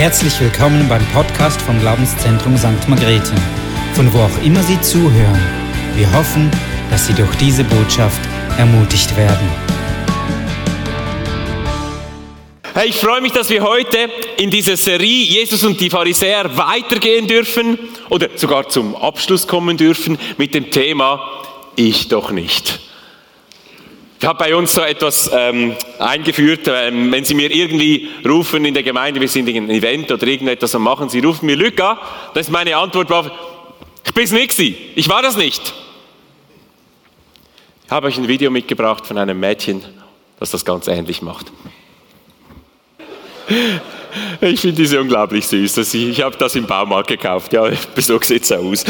Herzlich willkommen beim Podcast vom Glaubenszentrum St. Margrethe, von wo auch immer Sie zuhören. Wir hoffen, dass Sie durch diese Botschaft ermutigt werden. Hey, ich freue mich, dass wir heute in dieser Serie Jesus und die Pharisäer weitergehen dürfen oder sogar zum Abschluss kommen dürfen mit dem Thema Ich doch nicht. Ich habe bei uns so etwas ähm, eingeführt, ähm, wenn Sie mir irgendwie rufen in der Gemeinde, wir sind in einem Event oder irgendetwas am machen, Sie rufen mir Luca, das ist meine Antwort war, ich bin es nicht, ich war das nicht. Ich habe euch ein Video mitgebracht von einem Mädchen, das das ganz ähnlich macht. Ich finde diese unglaublich süß. Ich habe das im Baumarkt gekauft. Ja, so sieht es aus.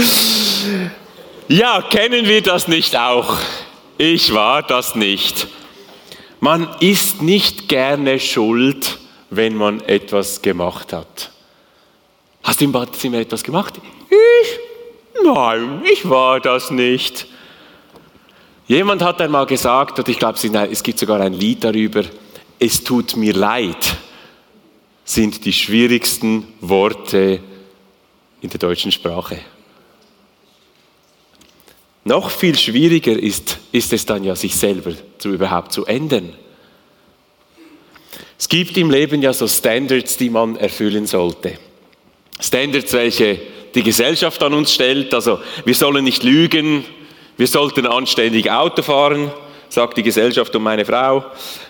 Ja, kennen wir das nicht auch? Ich war das nicht. Man ist nicht gerne schuld, wenn man etwas gemacht hat. Hast du im Badezimmer etwas gemacht? Ich? Nein, ich war das nicht. Jemand hat einmal gesagt, und ich glaube, es gibt sogar ein Lied darüber, es tut mir leid, sind die schwierigsten Worte in der deutschen Sprache. Noch viel schwieriger ist, ist es dann ja, sich selber zu überhaupt zu ändern. Es gibt im Leben ja so Standards, die man erfüllen sollte. Standards, welche die Gesellschaft an uns stellt. Also wir sollen nicht lügen, wir sollten anständig Auto fahren, sagt die Gesellschaft um meine Frau.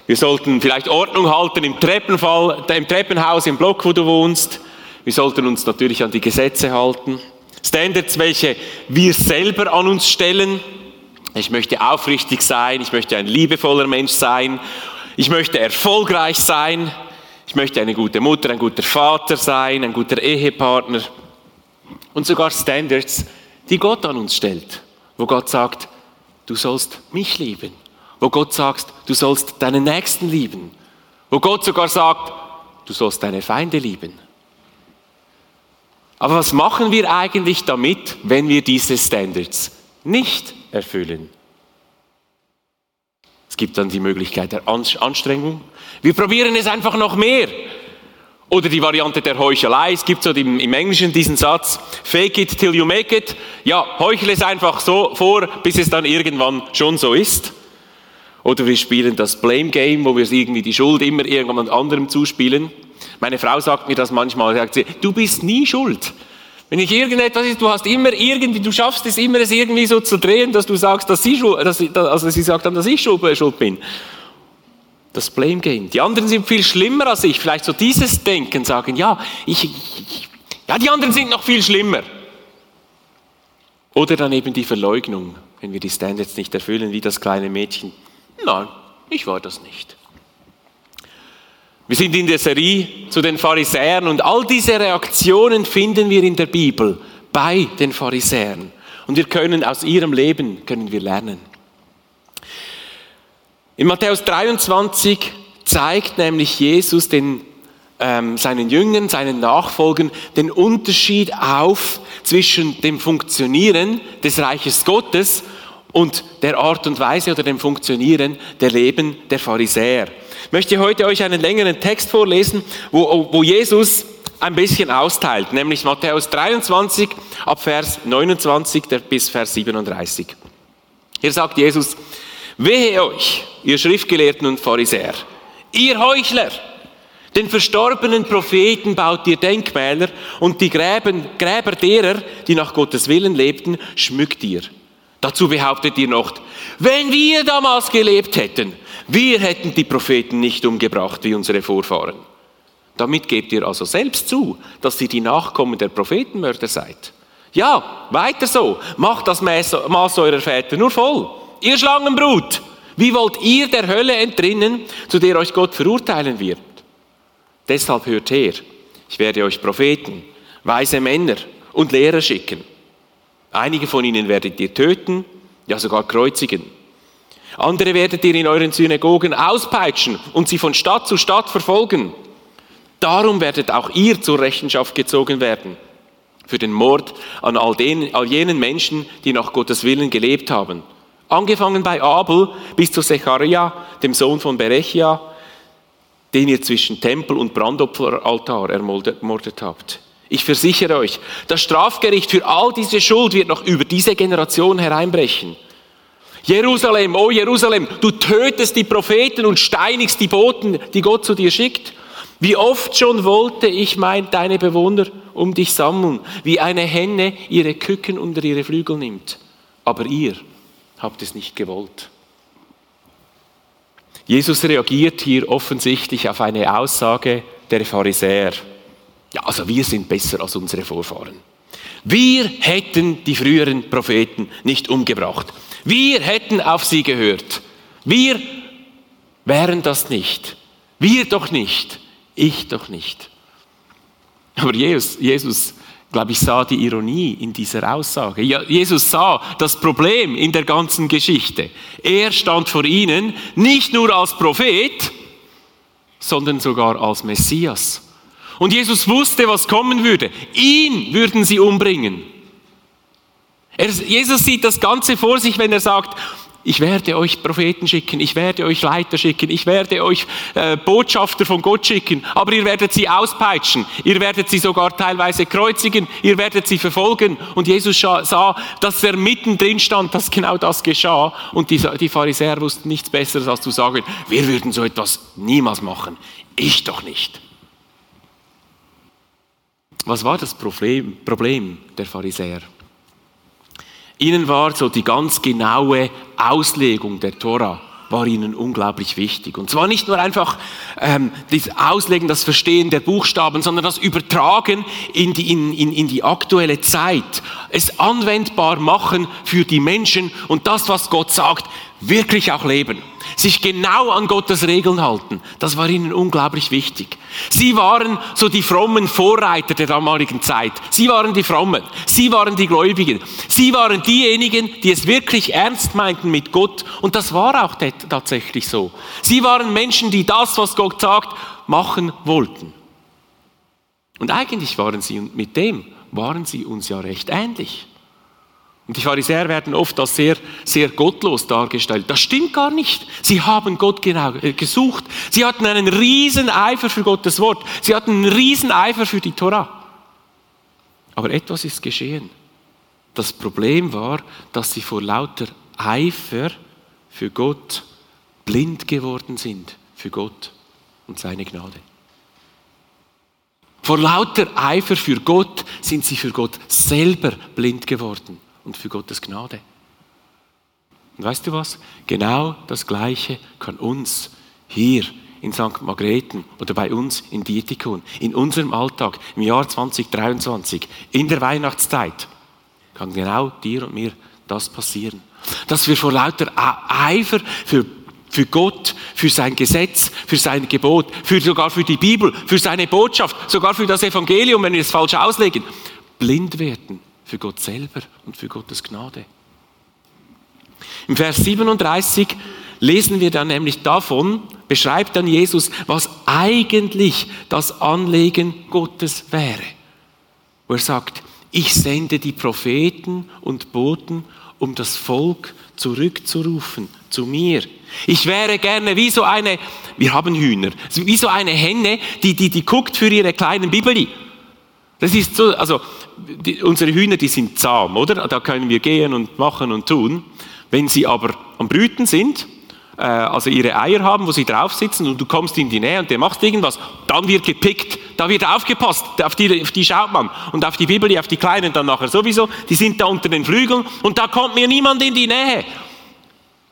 Wir sollten vielleicht Ordnung halten im, Treppenfall, im Treppenhaus, im Block, wo du wohnst. Wir sollten uns natürlich an die Gesetze halten. Standards, welche wir selber an uns stellen. Ich möchte aufrichtig sein, ich möchte ein liebevoller Mensch sein, ich möchte erfolgreich sein, ich möchte eine gute Mutter, ein guter Vater sein, ein guter Ehepartner. Und sogar Standards, die Gott an uns stellt, wo Gott sagt, du sollst mich lieben, wo Gott sagt, du sollst deinen Nächsten lieben, wo Gott sogar sagt, du sollst deine Feinde lieben. Aber was machen wir eigentlich damit, wenn wir diese Standards nicht erfüllen? Es gibt dann die Möglichkeit der Anstrengung. Wir probieren es einfach noch mehr. Oder die Variante der Heuchelei. Es gibt so im, Englischen diesen Satz, fake it till you make it. Ja, heuchle es einfach so vor, bis es dann irgendwann schon so ist. Oder wir spielen das Blame Game, wo wir irgendwie die Schuld immer irgendjemand anderem zuspielen. Meine Frau sagt mir das manchmal, sagt sie, du bist nie schuld. Wenn ich irgendetwas ist, du hast immer irgendwie, du schaffst es immer, es irgendwie so zu drehen, dass du sagst, dass sie schuld, dass, also sie sagt dann, dass ich schuld, schuld bin. Das Blame Game. Die anderen sind viel schlimmer als ich. Vielleicht so dieses Denken sagen, ja, ich, ich, ja, die anderen sind noch viel schlimmer. Oder dann eben die Verleugnung, wenn wir die Standards nicht erfüllen, wie das kleine Mädchen. Nein, ich war das nicht. Wir sind in der Serie zu den Pharisäern und all diese Reaktionen finden wir in der Bibel bei den Pharisäern. Und wir können aus ihrem Leben können wir lernen. In Matthäus 23 zeigt nämlich Jesus den, ähm, seinen Jüngern, seinen Nachfolgern den Unterschied auf zwischen dem Funktionieren des Reiches Gottes und der Art und Weise oder dem Funktionieren der Leben der Pharisäer. Ich möchte heute euch einen längeren Text vorlesen, wo, wo Jesus ein bisschen austeilt, nämlich Matthäus 23 ab Vers 29 bis Vers 37. Hier sagt Jesus, wehe euch, ihr Schriftgelehrten und Pharisäer, ihr Heuchler, den verstorbenen Propheten baut ihr Denkmäler und die Gräben, Gräber derer, die nach Gottes Willen lebten, schmückt ihr. Dazu behauptet ihr noch, wenn wir damals gelebt hätten, wir hätten die Propheten nicht umgebracht wie unsere Vorfahren. Damit gebt ihr also selbst zu, dass ihr die Nachkommen der Prophetenmörder seid. Ja, weiter so. Macht das Maß eurer Väter nur voll. Ihr Schlangenbrut, wie wollt ihr der Hölle entrinnen, zu der euch Gott verurteilen wird? Deshalb hört her, ich werde euch Propheten, weise Männer und Lehrer schicken. Einige von ihnen werdet ihr töten, ja sogar kreuzigen. Andere werdet ihr in euren Synagogen auspeitschen und sie von Stadt zu Stadt verfolgen. Darum werdet auch ihr zur Rechenschaft gezogen werden für den Mord an all, den, all jenen Menschen, die nach Gottes Willen gelebt haben. Angefangen bei Abel bis zu Zechariah, dem Sohn von Berechia, den ihr zwischen Tempel und Brandopferaltar ermordet habt. Ich versichere euch, das Strafgericht für all diese Schuld wird noch über diese Generation hereinbrechen. Jerusalem, oh Jerusalem, du tötest die Propheten und steinigst die Boten, die Gott zu dir schickt. Wie oft schon wollte ich mein, deine Bewohner um dich sammeln, wie eine Henne ihre Küken unter ihre Flügel nimmt. Aber ihr habt es nicht gewollt. Jesus reagiert hier offensichtlich auf eine Aussage der Pharisäer. Ja, also wir sind besser als unsere Vorfahren. Wir hätten die früheren Propheten nicht umgebracht. Wir hätten auf sie gehört. Wir wären das nicht. Wir doch nicht. Ich doch nicht. Aber Jesus, Jesus glaube ich, sah die Ironie in dieser Aussage. Jesus sah das Problem in der ganzen Geschichte. Er stand vor ihnen nicht nur als Prophet, sondern sogar als Messias. Und Jesus wusste, was kommen würde. Ihn würden sie umbringen. Er, Jesus sieht das Ganze vor sich, wenn er sagt, ich werde euch Propheten schicken, ich werde euch Leiter schicken, ich werde euch äh, Botschafter von Gott schicken, aber ihr werdet sie auspeitschen, ihr werdet sie sogar teilweise kreuzigen, ihr werdet sie verfolgen. Und Jesus sah, dass er mittendrin stand, dass genau das geschah. Und die, die Pharisäer wussten nichts Besseres, als zu sagen, wir würden so etwas niemals machen. Ich doch nicht. Was war das Problem, der Pharisäer? Ihnen war so die ganz genaue Auslegung der Tora war ihnen unglaublich wichtig. Und zwar nicht nur einfach ähm, das Auslegen, das Verstehen der Buchstaben, sondern das Übertragen in die, in, in, in die aktuelle Zeit. Es anwendbar machen für die Menschen und das, was Gott sagt, wirklich auch leben. Sich genau an Gottes Regeln halten. Das war ihnen unglaublich wichtig. Sie waren so die frommen Vorreiter der damaligen Zeit. Sie waren die Frommen. Sie waren die Gläubigen. Sie waren diejenigen, die es wirklich ernst meinten mit Gott. Und das war auch tatsächlich so. Sie waren Menschen, die das, was Gott sagt, machen wollten. Und eigentlich waren sie, mit dem waren sie uns ja recht ähnlich. Und die Pharisäer werden oft als sehr, sehr gottlos dargestellt. Das stimmt gar nicht. Sie haben Gott genau gesucht. Sie hatten einen riesen Eifer für Gottes Wort. Sie hatten einen riesen Eifer für die Tora. Aber etwas ist geschehen. Das Problem war, dass sie vor lauter Eifer für Gott blind geworden sind. Für Gott und seine Gnade. Vor lauter Eifer für Gott sind sie für Gott selber blind geworden und für Gottes Gnade. Und weißt du was? Genau das Gleiche kann uns hier in St. Margrethen oder bei uns in Dietikon, in unserem Alltag im Jahr 2023, in der Weihnachtszeit, kann genau dir und mir das passieren. Dass wir vor lauter Eifer für, für Gott, für sein Gesetz, für sein Gebot, für sogar für die Bibel, für seine Botschaft, sogar für das Evangelium, wenn wir es falsch auslegen, blind werden für Gott selber und für Gottes Gnade. Im Vers 37 lesen wir dann nämlich davon, beschreibt dann Jesus, was eigentlich das Anlegen Gottes wäre. Wo er sagt, ich sende die Propheten und Boten, um das Volk zurückzurufen zu mir. Ich wäre gerne wie so eine, wir haben Hühner, wie so eine Henne, die, die, die guckt für ihre kleinen Bibeli. Das ist so, also die, unsere Hühner, die sind zahm, oder? Da können wir gehen und machen und tun. Wenn sie aber am Brüten sind, äh, also ihre Eier haben, wo sie drauf sitzen und du kommst in die Nähe und der macht irgendwas, dann wird gepickt, da wird aufgepasst, auf die, auf die schaut man und auf die Bibel, auf die Kleinen dann nachher sowieso, die sind da unter den Flügeln und da kommt mir niemand in die Nähe,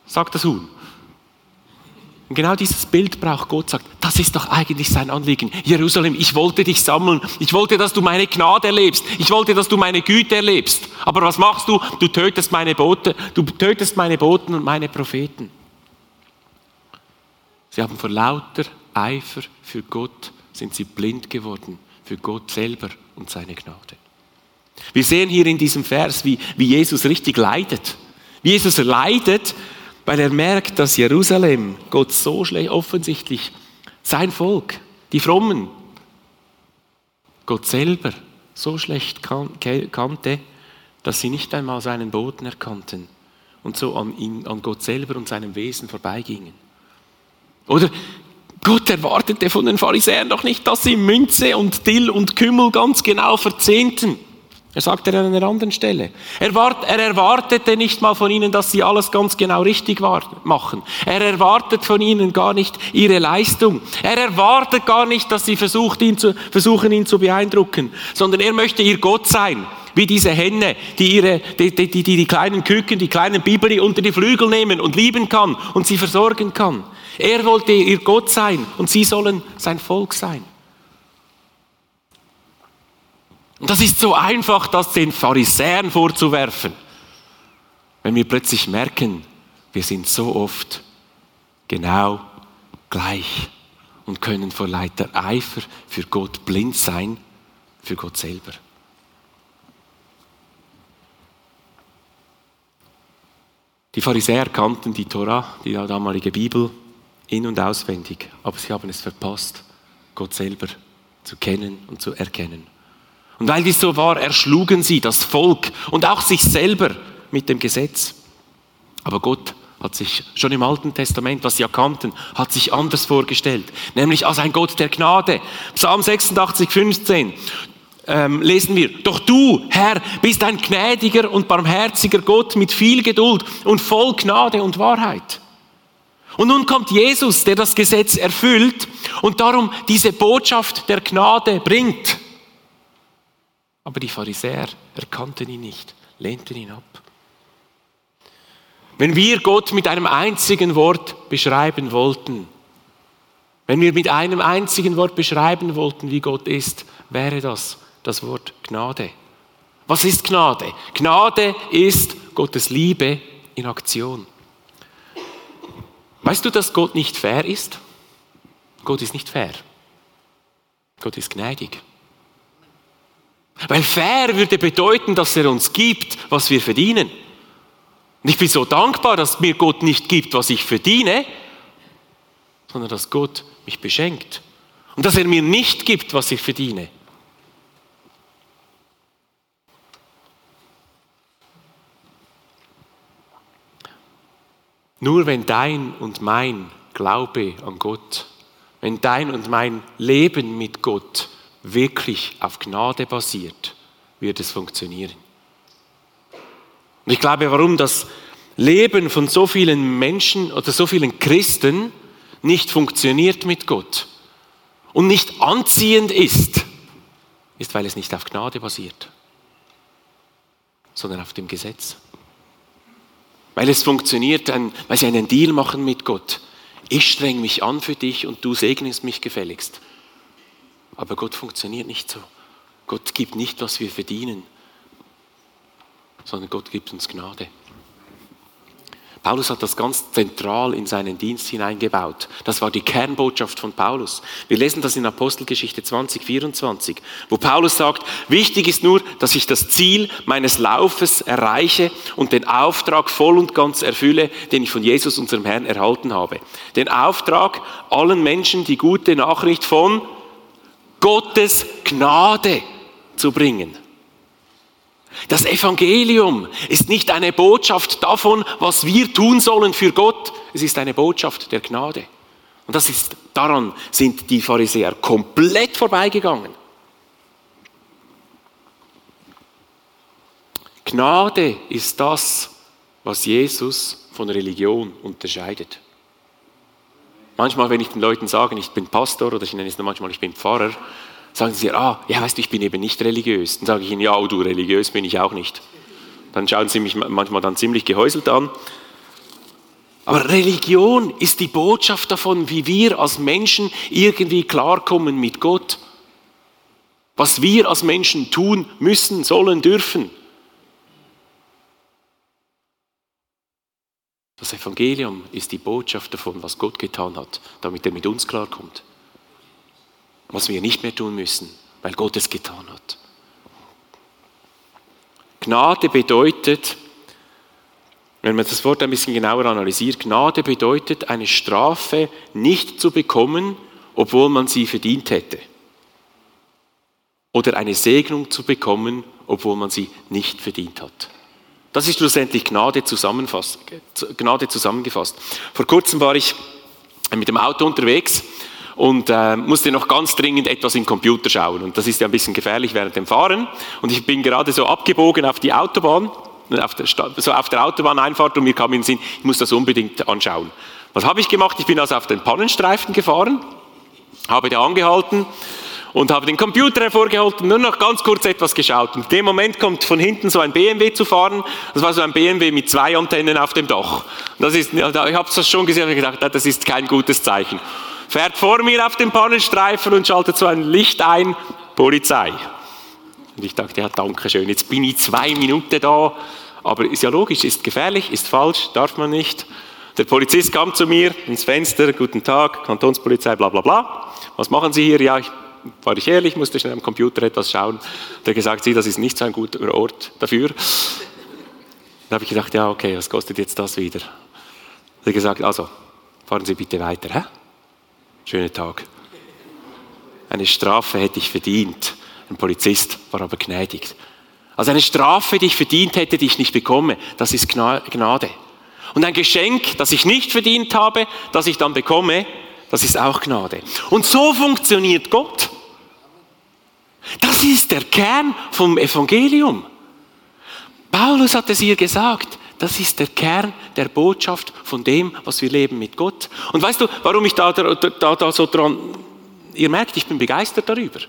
sagt das Huhn. Und genau dieses Bild braucht Gott, sagt, das ist doch eigentlich sein Anliegen. Jerusalem, ich wollte dich sammeln. Ich wollte, dass du meine Gnade erlebst. Ich wollte, dass du meine Güte erlebst. Aber was machst du? Du tötest meine Bote, du tötest meine Boten und meine Propheten. Sie haben vor lauter Eifer für Gott sind sie blind geworden, für Gott selber und seine Gnade. Wir sehen hier in diesem Vers, wie, wie Jesus richtig leidet. Wie Jesus leidet, weil er merkt, dass Jerusalem Gott so schlecht offensichtlich, sein Volk, die Frommen, Gott selber so schlecht kannte, dass sie nicht einmal seinen Boden erkannten und so an, ihn, an Gott selber und seinem Wesen vorbeigingen. Oder Gott erwartete von den Pharisäern doch nicht, dass sie Münze und Dill und Kümmel ganz genau verzehnten. Er sagt er an einer anderen Stelle. Er, er erwartete nicht mal von ihnen, dass sie alles ganz genau richtig machen. Er erwartet von ihnen gar nicht ihre Leistung. Er erwartet gar nicht, dass sie versucht, ihn zu, versuchen, ihn zu beeindrucken, sondern er möchte ihr Gott sein. Wie diese Henne, die, ihre, die, die, die, die kleinen Küken, die kleinen Bibeli unter die Flügel nehmen und lieben kann und sie versorgen kann. Er wollte ihr Gott sein und sie sollen sein Volk sein. Und das ist so einfach, das den Pharisäern vorzuwerfen, wenn wir plötzlich merken, wir sind so oft genau gleich und können vor lauter Eifer für Gott blind sein, für Gott selber. Die Pharisäer kannten die Tora, die damalige Bibel, in- und auswendig, aber sie haben es verpasst, Gott selber zu kennen und zu erkennen. Und weil dies so war, erschlugen sie das Volk und auch sich selber mit dem Gesetz. Aber Gott hat sich schon im Alten Testament, was sie erkannten, hat sich anders vorgestellt, nämlich als ein Gott der Gnade. Psalm 86, 15 ähm, lesen wir, doch du, Herr, bist ein gnädiger und barmherziger Gott mit viel Geduld und voll Gnade und Wahrheit. Und nun kommt Jesus, der das Gesetz erfüllt und darum diese Botschaft der Gnade bringt. Aber die Pharisäer erkannten ihn nicht, lehnten ihn ab. Wenn wir Gott mit einem einzigen Wort beschreiben wollten, wenn wir mit einem einzigen Wort beschreiben wollten, wie Gott ist, wäre das das Wort Gnade. Was ist Gnade? Gnade ist Gottes Liebe in Aktion. Weißt du, dass Gott nicht fair ist? Gott ist nicht fair. Gott ist gnädig. Weil fair würde bedeuten, dass er uns gibt, was wir verdienen. Und ich bin so dankbar, dass mir Gott nicht gibt, was ich verdiene, sondern dass Gott mich beschenkt. Und dass er mir nicht gibt, was ich verdiene. Nur wenn dein und mein Glaube an Gott, wenn dein und mein Leben mit Gott wirklich auf Gnade basiert, wird es funktionieren. Und ich glaube, warum das Leben von so vielen Menschen oder so vielen Christen nicht funktioniert mit Gott und nicht anziehend ist, ist, weil es nicht auf Gnade basiert, sondern auf dem Gesetz. Weil es funktioniert, weil sie einen Deal machen mit Gott. Ich streng mich an für dich und du segnest mich gefälligst. Aber Gott funktioniert nicht so. Gott gibt nicht, was wir verdienen, sondern Gott gibt uns Gnade. Paulus hat das ganz zentral in seinen Dienst hineingebaut. Das war die Kernbotschaft von Paulus. Wir lesen das in Apostelgeschichte 20, 24, wo Paulus sagt, wichtig ist nur, dass ich das Ziel meines Laufes erreiche und den Auftrag voll und ganz erfülle, den ich von Jesus, unserem Herrn, erhalten habe. Den Auftrag, allen Menschen die gute Nachricht von Gottes Gnade zu bringen. Das Evangelium ist nicht eine Botschaft davon, was wir tun sollen für Gott, es ist eine Botschaft der Gnade. Und das ist, daran sind die Pharisäer komplett vorbeigegangen. Gnade ist das, was Jesus von Religion unterscheidet. Manchmal, wenn ich den Leuten sage, ich bin Pastor oder ich nenne es manchmal, ich bin Pfarrer, sagen sie, ah, ja, weißt du, ich bin eben nicht religiös. Dann sage ich ihnen, ja, oh, du, religiös bin ich auch nicht. Dann schauen sie mich manchmal dann ziemlich gehäuselt an. Aber Religion ist die Botschaft davon, wie wir als Menschen irgendwie klarkommen mit Gott. Was wir als Menschen tun müssen, sollen, dürfen. Das Evangelium ist die Botschaft davon, was Gott getan hat, damit er mit uns klarkommt. Was wir nicht mehr tun müssen, weil Gott es getan hat. Gnade bedeutet, wenn man das Wort ein bisschen genauer analysiert, Gnade bedeutet, eine Strafe nicht zu bekommen, obwohl man sie verdient hätte. Oder eine Segnung zu bekommen, obwohl man sie nicht verdient hat. Das ist schlussendlich Gnade, Gnade zusammengefasst. Vor kurzem war ich mit dem Auto unterwegs und äh, musste noch ganz dringend etwas im Computer schauen. Und das ist ja ein bisschen gefährlich während dem Fahren. Und ich bin gerade so abgebogen auf die Autobahn, auf der, so auf der Autobahneinfahrt und mir kam in den Sinn, ich muss das unbedingt anschauen. Was habe ich gemacht? Ich bin also auf den Pannenstreifen gefahren, habe da angehalten und habe den Computer hervorgeholt und nur noch ganz kurz etwas geschaut. Und in dem Moment kommt von hinten so ein BMW zu fahren. Das war so ein BMW mit zwei Antennen auf dem Dach. Das ist, ich habe das schon gesehen und gedacht, das ist kein gutes Zeichen. Fährt vor mir auf dem Pannenstreifen und schaltet so ein Licht ein, Polizei. Und ich dachte, ja, danke schön, jetzt bin ich zwei Minuten da. Aber ist ja logisch, ist gefährlich, ist falsch, darf man nicht. Der Polizist kam zu mir ins Fenster, guten Tag, Kantonspolizei, bla bla bla. Was machen Sie hier? Ja, ich war ich ehrlich, musste schnell am Computer etwas schauen. Der gesagt, Sie, das ist nicht so ein guter Ort dafür. Dann habe ich gedacht, ja, okay, was kostet jetzt das wieder? Er gesagt, also, fahren Sie bitte weiter. Hä? Schönen Tag. Eine Strafe hätte ich verdient. Ein Polizist war aber gnädig. Also eine Strafe, die ich verdient hätte, die ich nicht bekomme, das ist Gnade. Und ein Geschenk, das ich nicht verdient habe, das ich dann bekomme, das ist auch Gnade. Und so funktioniert Gott. Das ist der Kern vom Evangelium. Paulus hat es hier gesagt. Das ist der Kern der Botschaft von dem, was wir leben mit Gott. Und weißt du, warum ich da, da, da, da so dran, ihr merkt, ich bin begeistert darüber.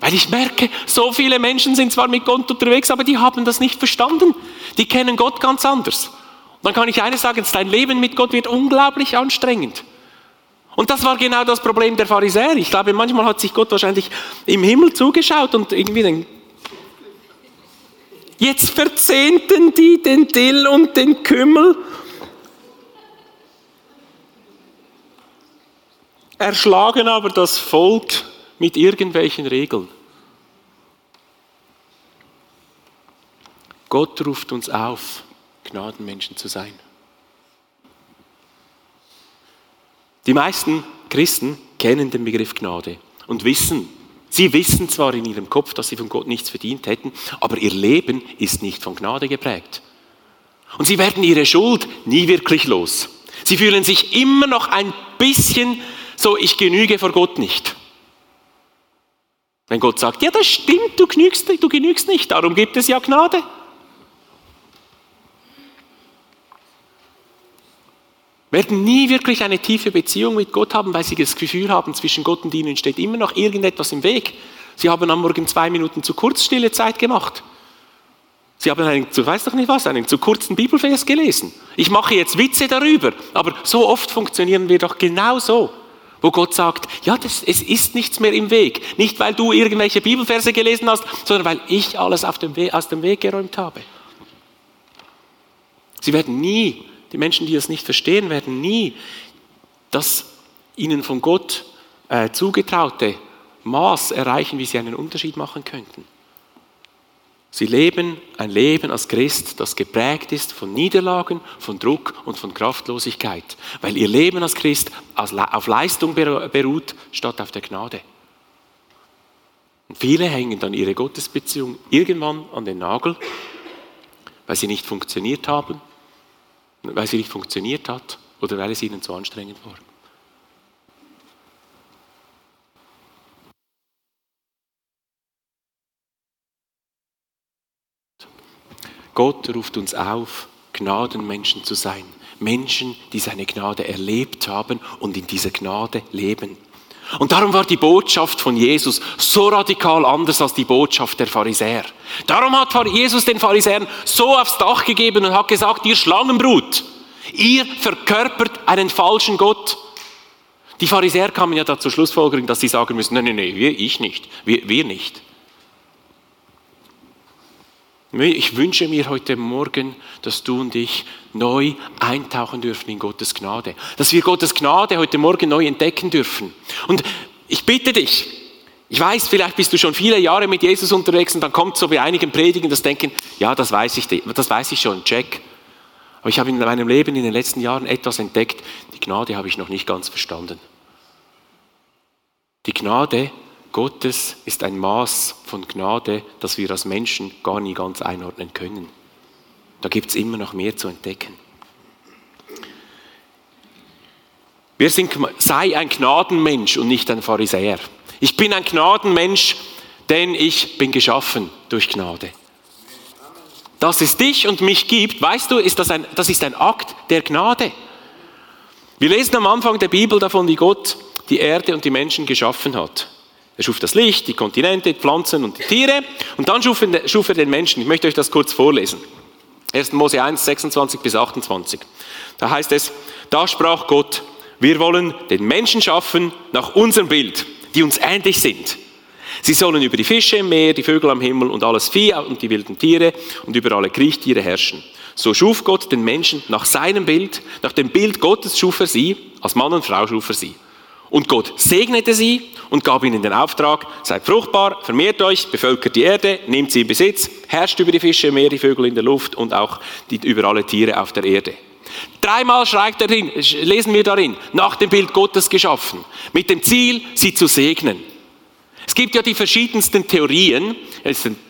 Weil ich merke, so viele Menschen sind zwar mit Gott unterwegs, aber die haben das nicht verstanden. Die kennen Gott ganz anders. Und dann kann ich eines sagen, dein Leben mit Gott wird unglaublich anstrengend. Und das war genau das Problem der Pharisäer. Ich glaube, manchmal hat sich Gott wahrscheinlich im Himmel zugeschaut und irgendwie den Jetzt verzehnten die den Dill und den Kümmel. Erschlagen aber das Volk mit irgendwelchen Regeln. Gott ruft uns auf, Gnadenmenschen zu sein. Die meisten Christen kennen den Begriff Gnade und wissen, sie wissen zwar in ihrem Kopf, dass sie von Gott nichts verdient hätten, aber ihr Leben ist nicht von Gnade geprägt. Und sie werden ihre Schuld nie wirklich los. Sie fühlen sich immer noch ein bisschen so, ich genüge vor Gott nicht. Wenn Gott sagt, ja, das stimmt, du genügst, du genügst nicht, darum gibt es ja Gnade. Werden nie wirklich eine tiefe Beziehung mit Gott haben, weil sie das Gefühl haben, zwischen Gott und ihnen steht immer noch irgendetwas im Weg. Sie haben am Morgen zwei Minuten zu kurz stille Zeit gemacht. Sie haben einen, zu weiß doch nicht was, einen zu kurzen Bibelvers gelesen. Ich mache jetzt Witze darüber, aber so oft funktionieren wir doch genau so, wo Gott sagt, ja, das, es ist nichts mehr im Weg. Nicht, weil du irgendwelche Bibelverse gelesen hast, sondern weil ich alles dem aus dem Weg geräumt habe. Sie werden nie die Menschen, die das nicht verstehen, werden nie das ihnen von Gott äh, zugetraute Maß erreichen, wie sie einen Unterschied machen könnten. Sie leben ein Leben als Christ, das geprägt ist von Niederlagen, von Druck und von Kraftlosigkeit, weil ihr Leben als Christ auf Leistung beruht, statt auf der Gnade. Und viele hängen dann ihre Gottesbeziehung irgendwann an den Nagel, weil sie nicht funktioniert haben, weil sie nicht funktioniert hat oder weil es ihnen zu anstrengend war. Gott ruft uns auf, Gnadenmenschen zu sein. Menschen, die seine Gnade erlebt haben und in dieser Gnade leben. Und darum war die Botschaft von Jesus so radikal anders als die Botschaft der Pharisäer. Darum hat Jesus den Pharisäern so aufs Dach gegeben und hat gesagt, ihr Schlangenbrut, ihr verkörpert einen falschen Gott. Die Pharisäer kamen ja da zur Schlussfolgerung, dass sie sagen müssen, nein, nein, nein, ich nicht, wir, wir nicht. Ich wünsche mir heute Morgen, dass du und ich neu eintauchen dürfen in Gottes Gnade. Dass wir Gottes Gnade heute Morgen neu entdecken dürfen. Und ich bitte dich, ich weiß, vielleicht bist du schon viele Jahre mit Jesus unterwegs und dann kommt so bei einigen Predigen das Denken, ja, das weiß ich, das weiß ich schon, check. Aber ich habe in meinem Leben in den letzten Jahren etwas entdeckt, die Gnade habe ich noch nicht ganz verstanden. Die Gnade Gottes ist ein Maß von Gnade, das wir als Menschen gar nie ganz einordnen können. Da gibt es immer noch mehr zu entdecken. Wir sind, sei ein Gnadenmensch und nicht ein Pharisäer. Ich bin ein Gnadenmensch, denn ich bin geschaffen durch Gnade. Dass es dich und mich gibt, weißt du, ist das, ein, das ist ein Akt der Gnade. Wir lesen am Anfang der Bibel davon, wie Gott die Erde und die Menschen geschaffen hat. Er schuf das Licht, die Kontinente, die Pflanzen und die Tiere und dann schuf er, schuf er den Menschen. Ich möchte euch das kurz vorlesen. 1. Mose 1, 26 bis 28. Da heißt es, da sprach Gott, wir wollen den Menschen schaffen nach unserem Bild, die uns ähnlich sind. Sie sollen über die Fische im Meer, die Vögel am Himmel und alles Vieh und die wilden Tiere und über alle Kriechtiere herrschen. So schuf Gott den Menschen nach seinem Bild, nach dem Bild Gottes schuf er sie, als Mann und Frau schuf er sie. Und Gott segnete sie und gab ihnen den Auftrag, seid fruchtbar, vermehrt euch, bevölkert die Erde, nehmt sie in Besitz, herrscht über die Fische Meer, die Vögel in der Luft und auch die, über alle Tiere auf der Erde. Dreimal schreibt er darin, lesen wir darin, nach dem Bild Gottes geschaffen, mit dem Ziel, sie zu segnen. Es gibt ja die verschiedensten Theorien,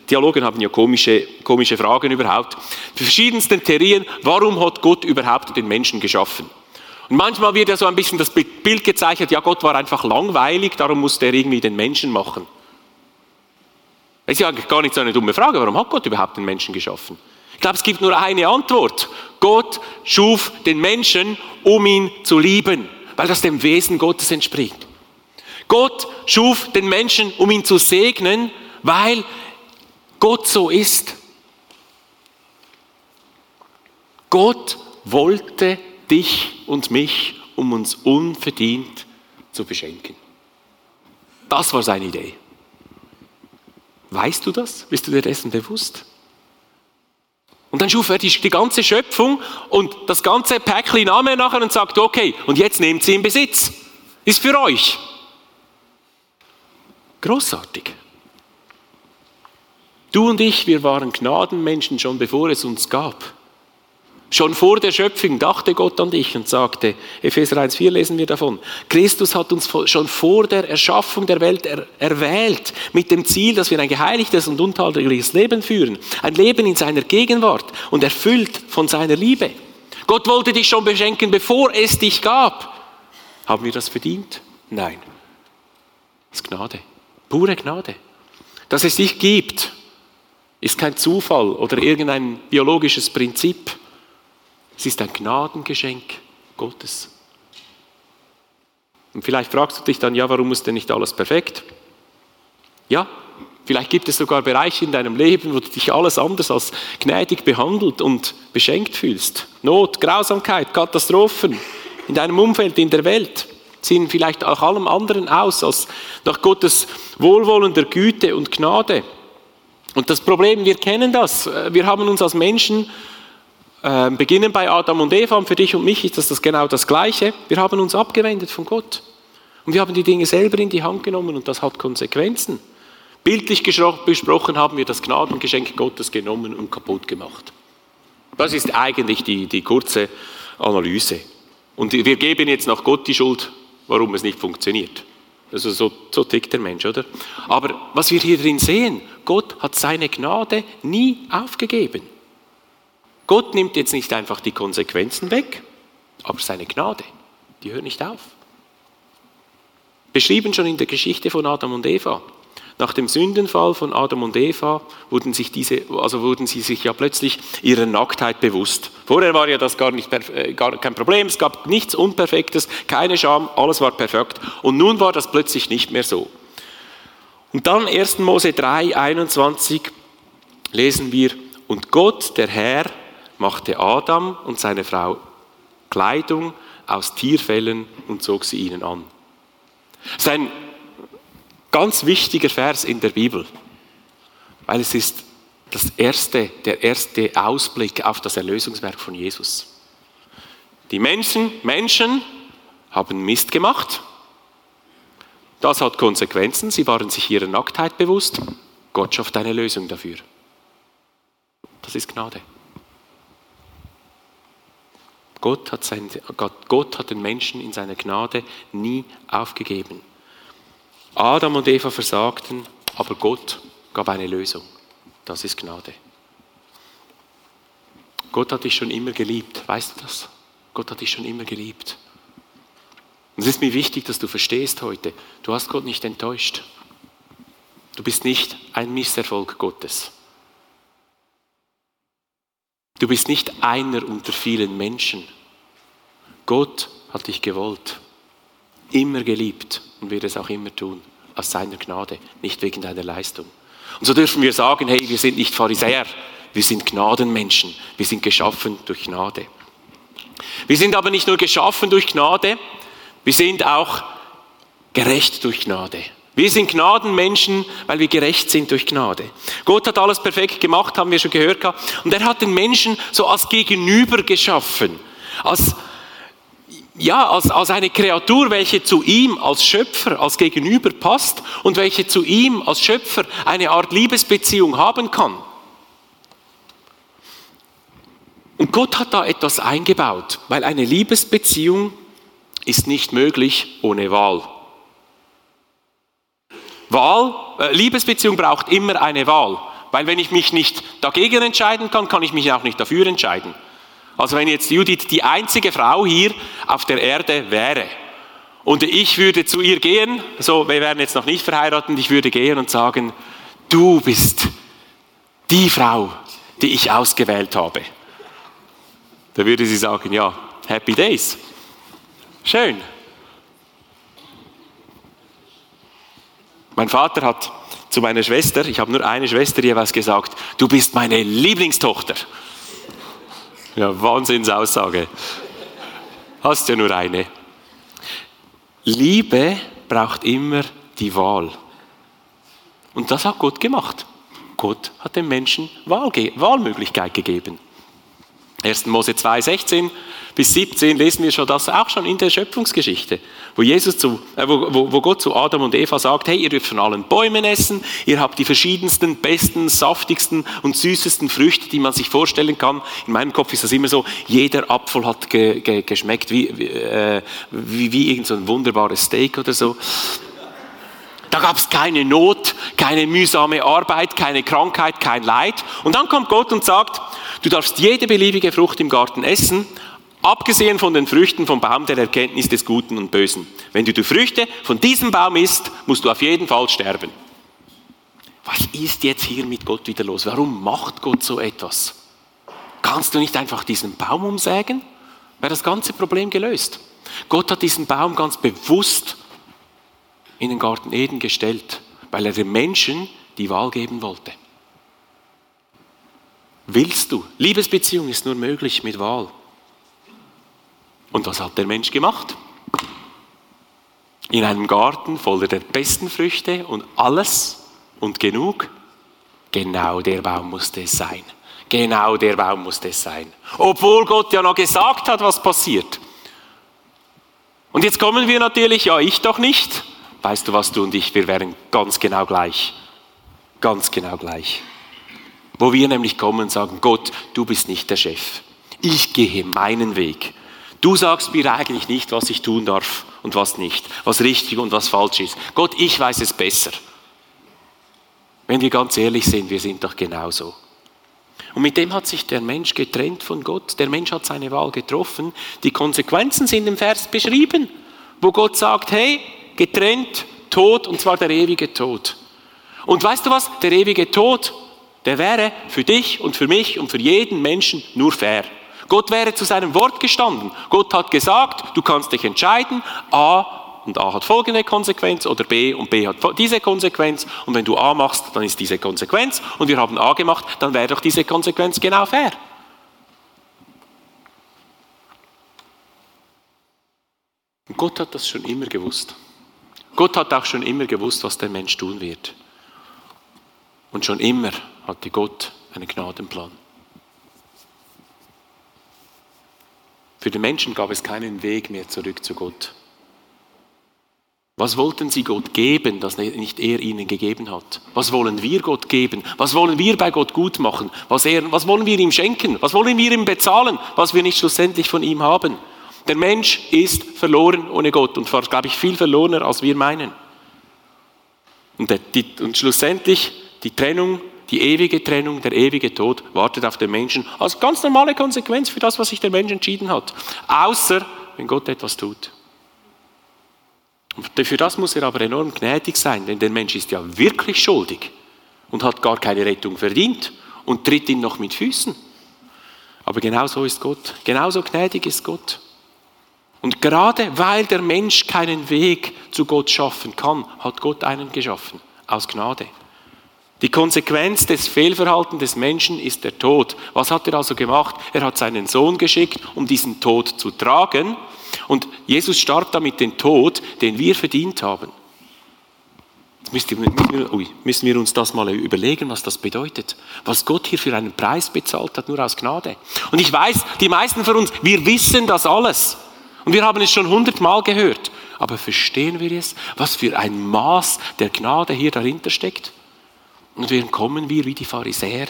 Theologen haben ja komische, komische Fragen überhaupt, die verschiedensten Theorien, warum hat Gott überhaupt den Menschen geschaffen? Und manchmal wird ja so ein bisschen das Bild gezeichnet, ja, Gott war einfach langweilig, darum musste er irgendwie den Menschen machen. Das ist ja eigentlich gar nicht so eine dumme Frage, warum hat Gott überhaupt den Menschen geschaffen? Ich glaube, es gibt nur eine Antwort. Gott schuf den Menschen, um ihn zu lieben, weil das dem Wesen Gottes entspricht. Gott schuf den Menschen, um ihn zu segnen, weil Gott so ist. Gott wollte dich und mich, um uns unverdient zu beschenken. Das war seine Idee. Weißt du das? Bist du dir dessen bewusst? Und dann schuf er die, ganze Schöpfung und das ganze Päckchen er nachher und sagte, okay, und jetzt nehmt sie in Besitz. Ist für euch. Großartig. Du und ich, wir waren Gnadenmenschen schon bevor es uns gab. Schon vor der Schöpfung dachte Gott an dich und sagte, Epheser 1,4 lesen wir davon, Christus hat uns schon vor der Erschaffung der Welt er, erwählt, mit dem Ziel, dass wir ein geheiligtes und untadeliges Leben führen. Ein Leben in seiner Gegenwart und erfüllt von seiner Liebe. Gott wollte dich schon beschenken, bevor es dich gab. Haben wir das verdient? Nein. Das ist Gnade. Pure Gnade. Dass es dich gibt, ist kein Zufall oder irgendein biologisches Prinzip. Es ist ein Gnadengeschenk Gottes. Und vielleicht fragst du dich dann, ja, warum ist denn nicht alles perfekt? Ja, vielleicht gibt es sogar Bereiche in deinem Leben, wo du dich alles anders als gnädig behandelt und beschenkt fühlst. Not, Grausamkeit, Katastrophen in deinem Umfeld, in der Welt ziehen vielleicht auch allem anderen aus als nach Gottes wohlwollender Güte und Gnade. Und das Problem, wir kennen das. Wir haben uns als Menschen, äh, beginnen bei Adam und Eva, und für dich und mich ist das, das genau das Gleiche. Wir haben uns abgewendet von Gott. Und wir haben die Dinge selber in die Hand genommen und das hat Konsequenzen. Bildlich besprochen haben wir das Gnadengeschenk Gottes genommen und kaputt gemacht. Das ist eigentlich die, die kurze Analyse. Und wir geben jetzt nach Gott die Schuld warum es nicht funktioniert. Also so, so tickt der Mensch, oder? Aber was wir hier drin sehen, Gott hat seine Gnade nie aufgegeben. Gott nimmt jetzt nicht einfach die Konsequenzen weg, aber seine Gnade, die hört nicht auf. Beschrieben schon in der Geschichte von Adam und Eva. Nach dem Sündenfall von Adam und Eva wurden, sich diese, also wurden sie sich ja plötzlich ihrer Nacktheit bewusst. Vorher war ja das gar, nicht, äh, gar kein Problem, es gab nichts Unperfektes, keine Scham, alles war perfekt. Und nun war das plötzlich nicht mehr so. Und dann 1. Mose 3, 21 lesen wir, und Gott, der Herr, machte Adam und seine Frau Kleidung aus Tierfellen und zog sie ihnen an. Sein Ganz wichtiger Vers in der Bibel, weil es ist das erste, der erste Ausblick auf das Erlösungswerk von Jesus. Die Menschen, Menschen haben Mist gemacht. Das hat Konsequenzen. Sie waren sich ihrer Nacktheit bewusst. Gott schafft eine Lösung dafür. Das ist Gnade. Gott hat, sein, Gott, Gott hat den Menschen in seiner Gnade nie aufgegeben. Adam und Eva versagten, aber Gott gab eine Lösung. Das ist Gnade. Gott hat dich schon immer geliebt. Weißt du das? Gott hat dich schon immer geliebt. Und es ist mir wichtig, dass du verstehst heute, du hast Gott nicht enttäuscht. Du bist nicht ein Misserfolg Gottes. Du bist nicht einer unter vielen Menschen. Gott hat dich gewollt, immer geliebt und wird es auch immer tun, aus seiner Gnade, nicht wegen deiner Leistung. Und so dürfen wir sagen, hey, wir sind nicht Pharisäer, wir sind Gnadenmenschen, wir sind geschaffen durch Gnade. Wir sind aber nicht nur geschaffen durch Gnade, wir sind auch gerecht durch Gnade. Wir sind Gnadenmenschen, weil wir gerecht sind durch Gnade. Gott hat alles perfekt gemacht, haben wir schon gehört. Und er hat den Menschen so als Gegenüber geschaffen. Als, ja, als, als eine Kreatur, welche zu ihm als Schöpfer, als Gegenüber passt und welche zu ihm als Schöpfer eine Art Liebesbeziehung haben kann. Und Gott hat da etwas eingebaut, weil eine Liebesbeziehung ist nicht möglich ohne Wahl. Wahl, äh, Liebesbeziehung braucht immer eine Wahl, weil wenn ich mich nicht dagegen entscheiden kann, kann ich mich auch nicht dafür entscheiden. Also wenn jetzt Judith die einzige Frau hier auf der Erde wäre und ich würde zu ihr gehen, so wir wären jetzt noch nicht verheiratet, ich würde gehen und sagen, du bist die Frau, die ich ausgewählt habe. Da würde sie sagen, ja, Happy Days. Schön. Mein Vater hat zu meiner Schwester, ich habe nur eine Schwester, jeweils gesagt, du bist meine Lieblingstochter. Ja, Wahnsinnsaussage. Hast ja nur eine. Liebe braucht immer die Wahl. Und das hat Gott gemacht. Gott hat dem Menschen Wahl, Wahlmöglichkeit gegeben. 1. Mose 2, 16 bis 17 lesen wir schon das auch schon in der Schöpfungsgeschichte, wo, Jesus zu, äh, wo, wo, Gott zu Adam und Eva sagt, hey, ihr dürft von allen Bäumen essen, ihr habt die verschiedensten, besten, saftigsten und süßesten Früchte, die man sich vorstellen kann. In meinem Kopf ist das immer so, jeder Apfel hat ge, ge, geschmeckt wie, wie, äh, wie, wie irgend so ein wunderbares Steak oder so. Da gab es keine Not, keine mühsame Arbeit, keine Krankheit, kein Leid. Und dann kommt Gott und sagt, du darfst jede beliebige Frucht im Garten essen, abgesehen von den Früchten vom Baum der Erkenntnis des Guten und Bösen. Wenn du die Früchte von diesem Baum isst, musst du auf jeden Fall sterben. Was ist jetzt hier mit Gott wieder los? Warum macht Gott so etwas? Kannst du nicht einfach diesen Baum umsägen? Wäre das ganze Problem gelöst. Gott hat diesen Baum ganz bewusst in den Garten Eden gestellt, weil er den Menschen die Wahl geben wollte. Willst du? Liebesbeziehung ist nur möglich mit Wahl. Und was hat der Mensch gemacht? In einem Garten voller der besten Früchte und alles und genug. Genau der Baum musste es sein. Genau der Baum musste es sein. Obwohl Gott ja noch gesagt hat, was passiert. Und jetzt kommen wir natürlich, ja, ich doch nicht. Weißt du was, du und ich, wir wären ganz genau gleich. Ganz genau gleich. Wo wir nämlich kommen und sagen, Gott, du bist nicht der Chef. Ich gehe meinen Weg. Du sagst mir eigentlich nicht, was ich tun darf und was nicht, was richtig und was falsch ist. Gott, ich weiß es besser. Wenn wir ganz ehrlich sind, wir sind doch genauso. Und mit dem hat sich der Mensch getrennt von Gott. Der Mensch hat seine Wahl getroffen. Die Konsequenzen sind im Vers beschrieben, wo Gott sagt, hey, getrennt, Tod, und zwar der ewige Tod. Und weißt du was? Der ewige Tod, der wäre für dich und für mich und für jeden Menschen nur fair. Gott wäre zu seinem Wort gestanden. Gott hat gesagt, du kannst dich entscheiden, A und A hat folgende Konsequenz oder B und B hat diese Konsequenz und wenn du A machst, dann ist diese Konsequenz und wir haben A gemacht, dann wäre doch diese Konsequenz genau fair. Und Gott hat das schon immer gewusst. Gott hat auch schon immer gewusst, was der Mensch tun wird. Und schon immer hatte Gott einen Gnadenplan. Für den Menschen gab es keinen Weg mehr zurück zu Gott. Was wollten sie Gott geben, das nicht er ihnen gegeben hat? Was wollen wir Gott geben? Was wollen wir bei Gott gut machen? Was, er, was wollen wir ihm schenken? Was wollen wir ihm bezahlen, was wir nicht schlussendlich von ihm haben? Der Mensch ist verloren ohne Gott und zwar, glaube ich, viel verlorener, als wir meinen. Und, die, und schlussendlich die Trennung, die ewige Trennung, der ewige Tod wartet auf den Menschen als ganz normale Konsequenz für das, was sich der Mensch entschieden hat. Außer, wenn Gott etwas tut. Für das muss er aber enorm gnädig sein, denn der Mensch ist ja wirklich schuldig und hat gar keine Rettung verdient und tritt ihn noch mit Füßen. Aber genau so ist Gott. Genauso gnädig ist Gott. Und gerade weil der Mensch keinen Weg zu Gott schaffen kann, hat Gott einen geschaffen, aus Gnade. Die Konsequenz des Fehlverhaltens des Menschen ist der Tod. Was hat er also gemacht? Er hat seinen Sohn geschickt, um diesen Tod zu tragen. Und Jesus starb damit den Tod, den wir verdient haben. Jetzt müssen wir, ui, müssen wir uns das mal überlegen, was das bedeutet. Was Gott hier für einen Preis bezahlt hat, nur aus Gnade. Und ich weiß, die meisten von uns, wir wissen das alles. Und wir haben es schon hundertmal gehört. Aber verstehen wir es, was für ein Maß der Gnade hier dahinter steckt? Und dann kommen wir wie die Pharisäer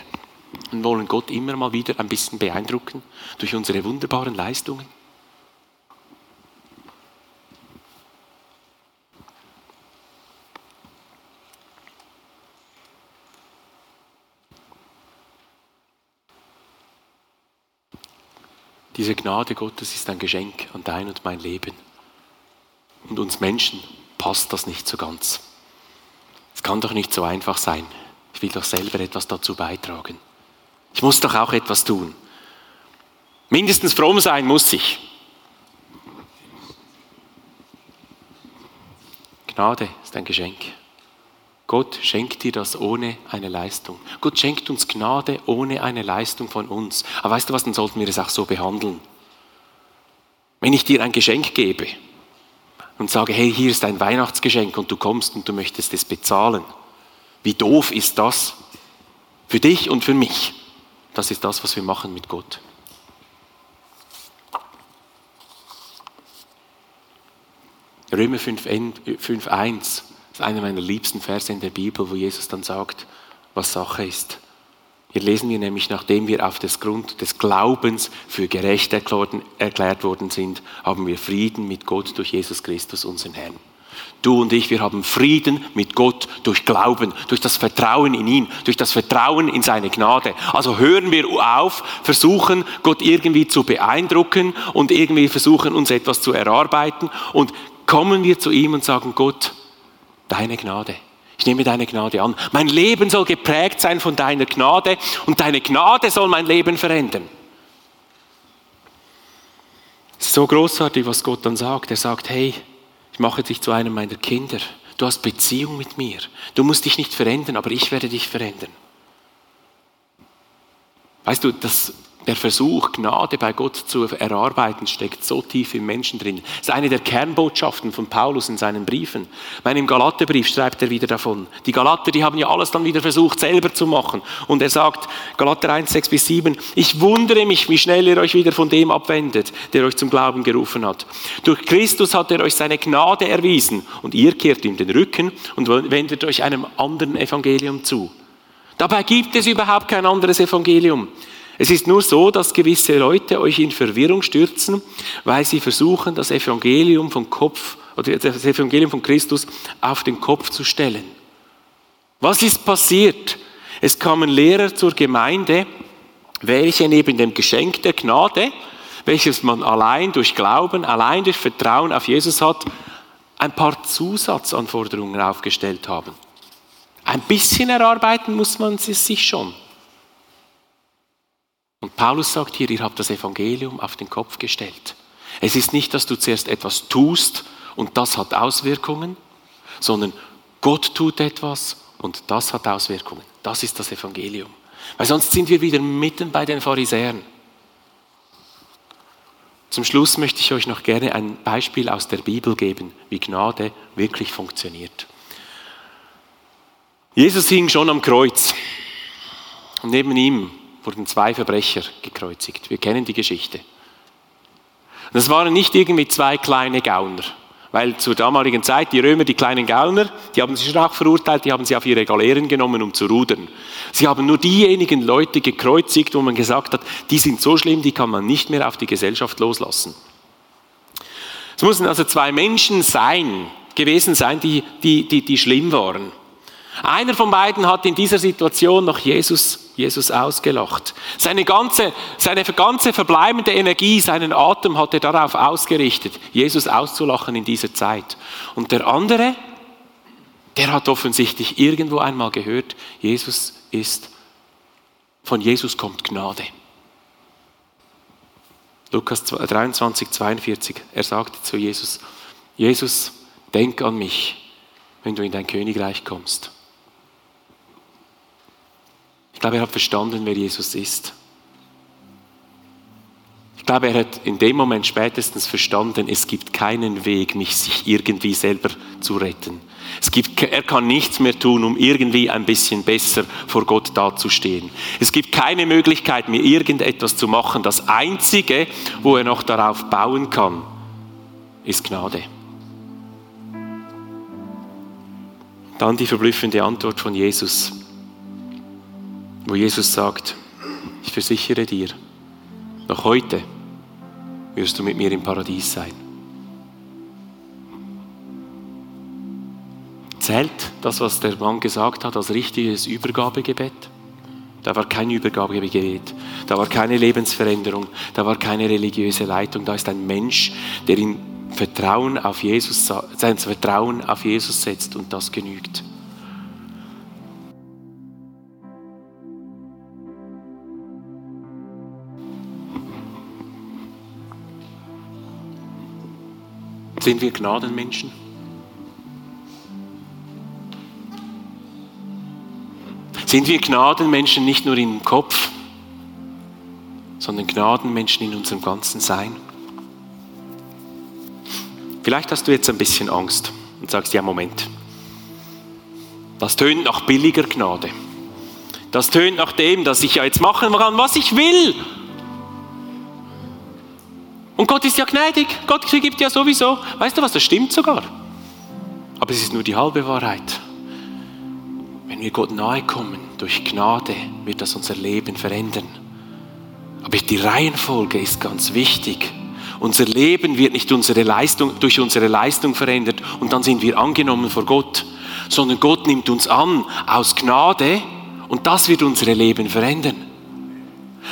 und wollen Gott immer mal wieder ein bisschen beeindrucken durch unsere wunderbaren Leistungen. Diese Gnade Gottes ist ein Geschenk an dein und mein Leben. Und uns Menschen passt das nicht so ganz. Es kann doch nicht so einfach sein. Ich will doch selber etwas dazu beitragen. Ich muss doch auch etwas tun. Mindestens fromm sein muss ich. Gnade ist ein Geschenk. Gott schenkt dir das ohne eine Leistung. Gott schenkt uns Gnade ohne eine Leistung von uns. Aber weißt du was, dann sollten wir es auch so behandeln. Wenn ich dir ein Geschenk gebe und sage, hey, hier ist ein Weihnachtsgeschenk und du kommst und du möchtest es bezahlen, wie doof ist das? Für dich und für mich. Das ist das, was wir machen mit Gott. Römer 5.1 ist einer meiner liebsten Verse in der Bibel, wo Jesus dann sagt, was Sache ist. Hier lesen wir nämlich, nachdem wir auf das Grund des Glaubens für gerecht erklärt worden sind, haben wir Frieden mit Gott durch Jesus Christus, unseren Herrn. Du und ich, wir haben Frieden mit Gott durch Glauben, durch das Vertrauen in ihn, durch das Vertrauen in seine Gnade. Also hören wir auf, versuchen Gott irgendwie zu beeindrucken und irgendwie versuchen uns etwas zu erarbeiten und kommen wir zu ihm und sagen, Gott, deine Gnade. Ich nehme deine Gnade an. Mein Leben soll geprägt sein von deiner Gnade und deine Gnade soll mein Leben verändern. So großartig, was Gott dann sagt. Er sagt, hey, ich mache dich zu einem meiner Kinder. Du hast Beziehung mit mir. Du musst dich nicht verändern, aber ich werde dich verändern. Weißt du, das der Versuch, Gnade bei Gott zu erarbeiten, steckt so tief im Menschen drin. Das ist eine der Kernbotschaften von Paulus in seinen Briefen. Ich meine, im Galaterbrief schreibt er wieder davon. Die Galater, die haben ja alles dann wieder versucht, selber zu machen. Und er sagt, Galater 1, 6 bis 7, ich wundere mich, wie schnell ihr euch wieder von dem abwendet, der euch zum Glauben gerufen hat. Durch Christus hat er euch seine Gnade erwiesen und ihr kehrt ihm den Rücken und wendet euch einem anderen Evangelium zu. Dabei gibt es überhaupt kein anderes Evangelium. Es ist nur so, dass gewisse Leute euch in Verwirrung stürzen, weil sie versuchen, das Evangelium vom Kopf oder das Evangelium von Christus auf den Kopf zu stellen. Was ist passiert? Es kamen Lehrer zur Gemeinde, welche neben dem Geschenk der Gnade, welches man allein durch Glauben, allein durch Vertrauen auf Jesus hat, ein paar Zusatzanforderungen aufgestellt haben. Ein bisschen erarbeiten muss man es sich schon. Und Paulus sagt hier, ihr habt das Evangelium auf den Kopf gestellt. Es ist nicht, dass du zuerst etwas tust und das hat Auswirkungen, sondern Gott tut etwas und das hat Auswirkungen. Das ist das Evangelium. Weil sonst sind wir wieder mitten bei den Pharisäern. Zum Schluss möchte ich euch noch gerne ein Beispiel aus der Bibel geben, wie Gnade wirklich funktioniert. Jesus hing schon am Kreuz. Und neben ihm wurden zwei Verbrecher gekreuzigt. Wir kennen die Geschichte. Das waren nicht irgendwie zwei kleine Gauner, weil zur damaligen Zeit die Römer, die kleinen Gauner, die haben sie schon auch verurteilt, die haben sie auf ihre Galeeren genommen, um zu rudern. Sie haben nur diejenigen Leute gekreuzigt, wo man gesagt hat, die sind so schlimm, die kann man nicht mehr auf die Gesellschaft loslassen. Es mussten also zwei Menschen sein, gewesen sein, die, die, die, die schlimm waren. Einer von beiden hat in dieser Situation noch Jesus Jesus ausgelacht. Seine ganze, seine ganze verbleibende Energie, seinen Atem hat er darauf ausgerichtet, Jesus auszulachen in dieser Zeit. Und der andere, der hat offensichtlich irgendwo einmal gehört, Jesus ist, von Jesus kommt Gnade. Lukas 23, 42, er sagte zu Jesus, Jesus, denk an mich, wenn du in dein Königreich kommst. Ich glaube, er hat verstanden, wer Jesus ist. Ich glaube, er hat in dem Moment spätestens verstanden, es gibt keinen Weg, mich sich irgendwie selber zu retten. Es gibt, er kann nichts mehr tun, um irgendwie ein bisschen besser vor Gott dazustehen. Es gibt keine Möglichkeit, mir irgendetwas zu machen. Das Einzige, wo er noch darauf bauen kann, ist Gnade. Dann die verblüffende Antwort von Jesus wo Jesus sagt, ich versichere dir, noch heute wirst du mit mir im Paradies sein. Zählt das, was der Mann gesagt hat, als richtiges Übergabegebet? Da war kein Übergabegebet, da war keine Lebensveränderung, da war keine religiöse Leitung, da ist ein Mensch, der in Vertrauen auf Jesus, sein Vertrauen auf Jesus setzt und das genügt. Sind wir Gnadenmenschen? Sind wir Gnadenmenschen nicht nur im Kopf, sondern Gnadenmenschen in unserem ganzen Sein? Vielleicht hast du jetzt ein bisschen Angst und sagst, ja, Moment, das tönt nach billiger Gnade. Das tönt nach dem, dass ich ja jetzt machen kann, was ich will. Und Gott ist ja gnädig. Gott gibt ja sowieso. Weißt du was, das stimmt sogar. Aber es ist nur die halbe Wahrheit. Wenn wir Gott nahe kommen, durch Gnade, wird das unser Leben verändern. Aber die Reihenfolge ist ganz wichtig. Unser Leben wird nicht unsere Leistung, durch unsere Leistung verändert und dann sind wir angenommen vor Gott, sondern Gott nimmt uns an aus Gnade und das wird unsere Leben verändern.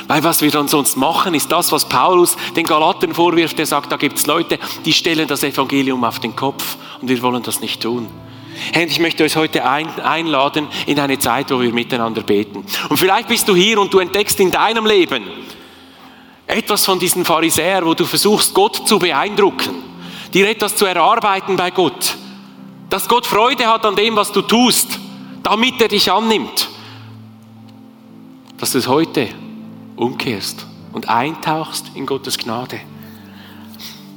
Weil was wir dann sonst machen, ist das, was Paulus den Galatern vorwirft. Er sagt, da gibt es Leute, die stellen das Evangelium auf den Kopf und wir wollen das nicht tun. Herr, ich möchte euch heute einladen in eine Zeit, wo wir miteinander beten. Und vielleicht bist du hier und du entdeckst in deinem Leben etwas von diesen Pharisäern, wo du versuchst, Gott zu beeindrucken, dir etwas zu erarbeiten bei Gott, dass Gott Freude hat an dem, was du tust, damit er dich annimmt. Dass du es heute umkehrst und eintauchst in Gottes Gnade.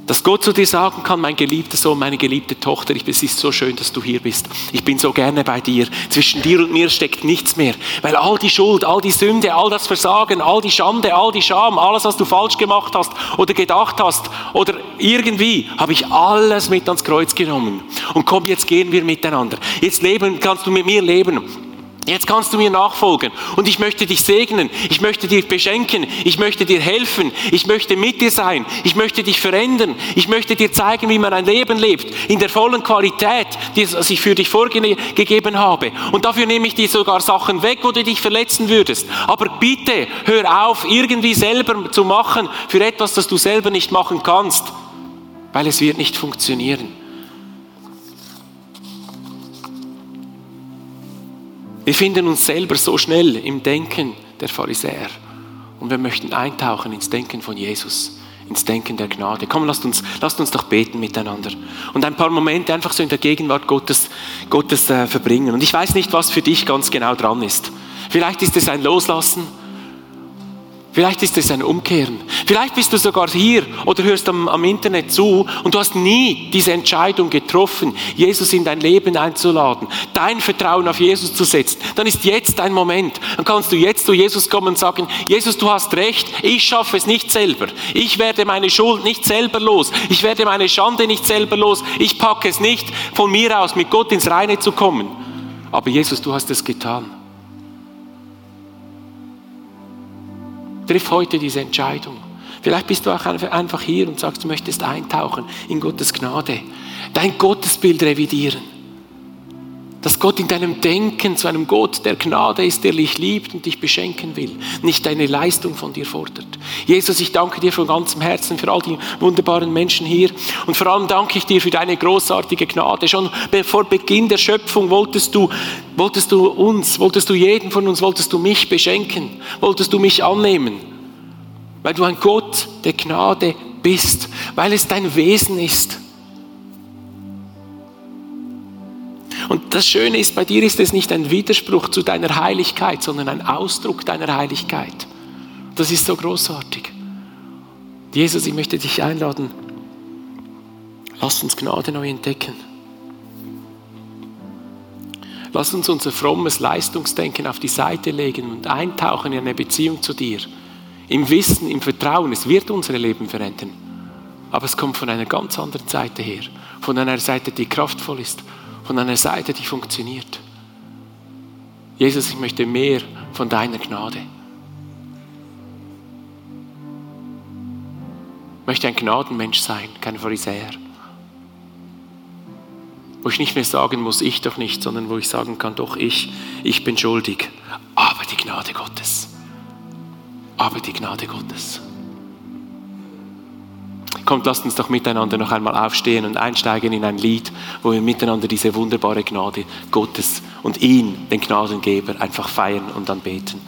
Dass Gott zu dir sagen kann, mein geliebter Sohn, meine geliebte Tochter, es ist so schön, dass du hier bist. Ich bin so gerne bei dir. Zwischen dir und mir steckt nichts mehr. Weil all die Schuld, all die Sünde, all das Versagen, all die Schande, all die Scham, alles, was du falsch gemacht hast oder gedacht hast oder irgendwie, habe ich alles mit ans Kreuz genommen. Und komm, jetzt gehen wir miteinander. Jetzt leben, kannst du mit mir leben. Jetzt kannst du mir nachfolgen. Und ich möchte dich segnen, ich möchte dir beschenken, ich möchte dir helfen, ich möchte mit dir sein, ich möchte dich verändern, ich möchte dir zeigen, wie man ein Leben lebt, in der vollen Qualität, die ich für dich vorgegeben habe. Und dafür nehme ich dir sogar Sachen weg, wo du dich verletzen würdest. Aber bitte hör auf, irgendwie selber zu machen für etwas, das du selber nicht machen kannst, weil es wird nicht funktionieren. Wir finden uns selber so schnell im Denken der Pharisäer und wir möchten eintauchen ins Denken von Jesus, ins Denken der Gnade. Komm, lasst uns, lasst uns doch beten miteinander und ein paar Momente einfach so in der Gegenwart Gottes, Gottes äh, verbringen. Und ich weiß nicht, was für dich ganz genau dran ist. Vielleicht ist es ein Loslassen. Vielleicht ist es ein Umkehren. Vielleicht bist du sogar hier oder hörst am, am, Internet zu und du hast nie diese Entscheidung getroffen, Jesus in dein Leben einzuladen, dein Vertrauen auf Jesus zu setzen. Dann ist jetzt dein Moment. Dann kannst du jetzt zu Jesus kommen und sagen, Jesus, du hast recht, ich schaffe es nicht selber. Ich werde meine Schuld nicht selber los. Ich werde meine Schande nicht selber los. Ich packe es nicht von mir aus, mit Gott ins Reine zu kommen. Aber Jesus, du hast es getan. Triff heute diese Entscheidung. Vielleicht bist du auch einfach hier und sagst, du möchtest eintauchen in Gottes Gnade, dein Gottesbild revidieren. Dass Gott in deinem Denken zu einem Gott der Gnade ist, der dich liebt und dich beschenken will, nicht deine Leistung von dir fordert. Jesus, ich danke dir von ganzem Herzen für all die wunderbaren Menschen hier und vor allem danke ich dir für deine großartige Gnade. Schon vor Beginn der Schöpfung wolltest du, wolltest du uns, wolltest du jeden von uns, wolltest du mich beschenken, wolltest du mich annehmen, weil du ein Gott der Gnade bist, weil es dein Wesen ist. Und das Schöne ist, bei dir ist es nicht ein Widerspruch zu deiner Heiligkeit, sondern ein Ausdruck deiner Heiligkeit. Das ist so großartig. Jesus, ich möchte dich einladen, lass uns Gnade neu entdecken. Lass uns unser frommes Leistungsdenken auf die Seite legen und eintauchen in eine Beziehung zu dir. Im Wissen, im Vertrauen, es wird unsere Leben verändern. Aber es kommt von einer ganz anderen Seite her. Von einer Seite, die kraftvoll ist von einer Seite, die funktioniert. Jesus, ich möchte mehr von deiner Gnade. Ich möchte ein Gnadenmensch sein, kein Pharisäer. Wo ich nicht mehr sagen muss, ich doch nicht, sondern wo ich sagen kann, doch ich, ich bin schuldig. Aber die Gnade Gottes. Aber die Gnade Gottes. Kommt, lasst uns doch miteinander noch einmal aufstehen und einsteigen in ein Lied, wo wir miteinander diese wunderbare Gnade Gottes und ihn, den Gnadengeber, einfach feiern und anbeten.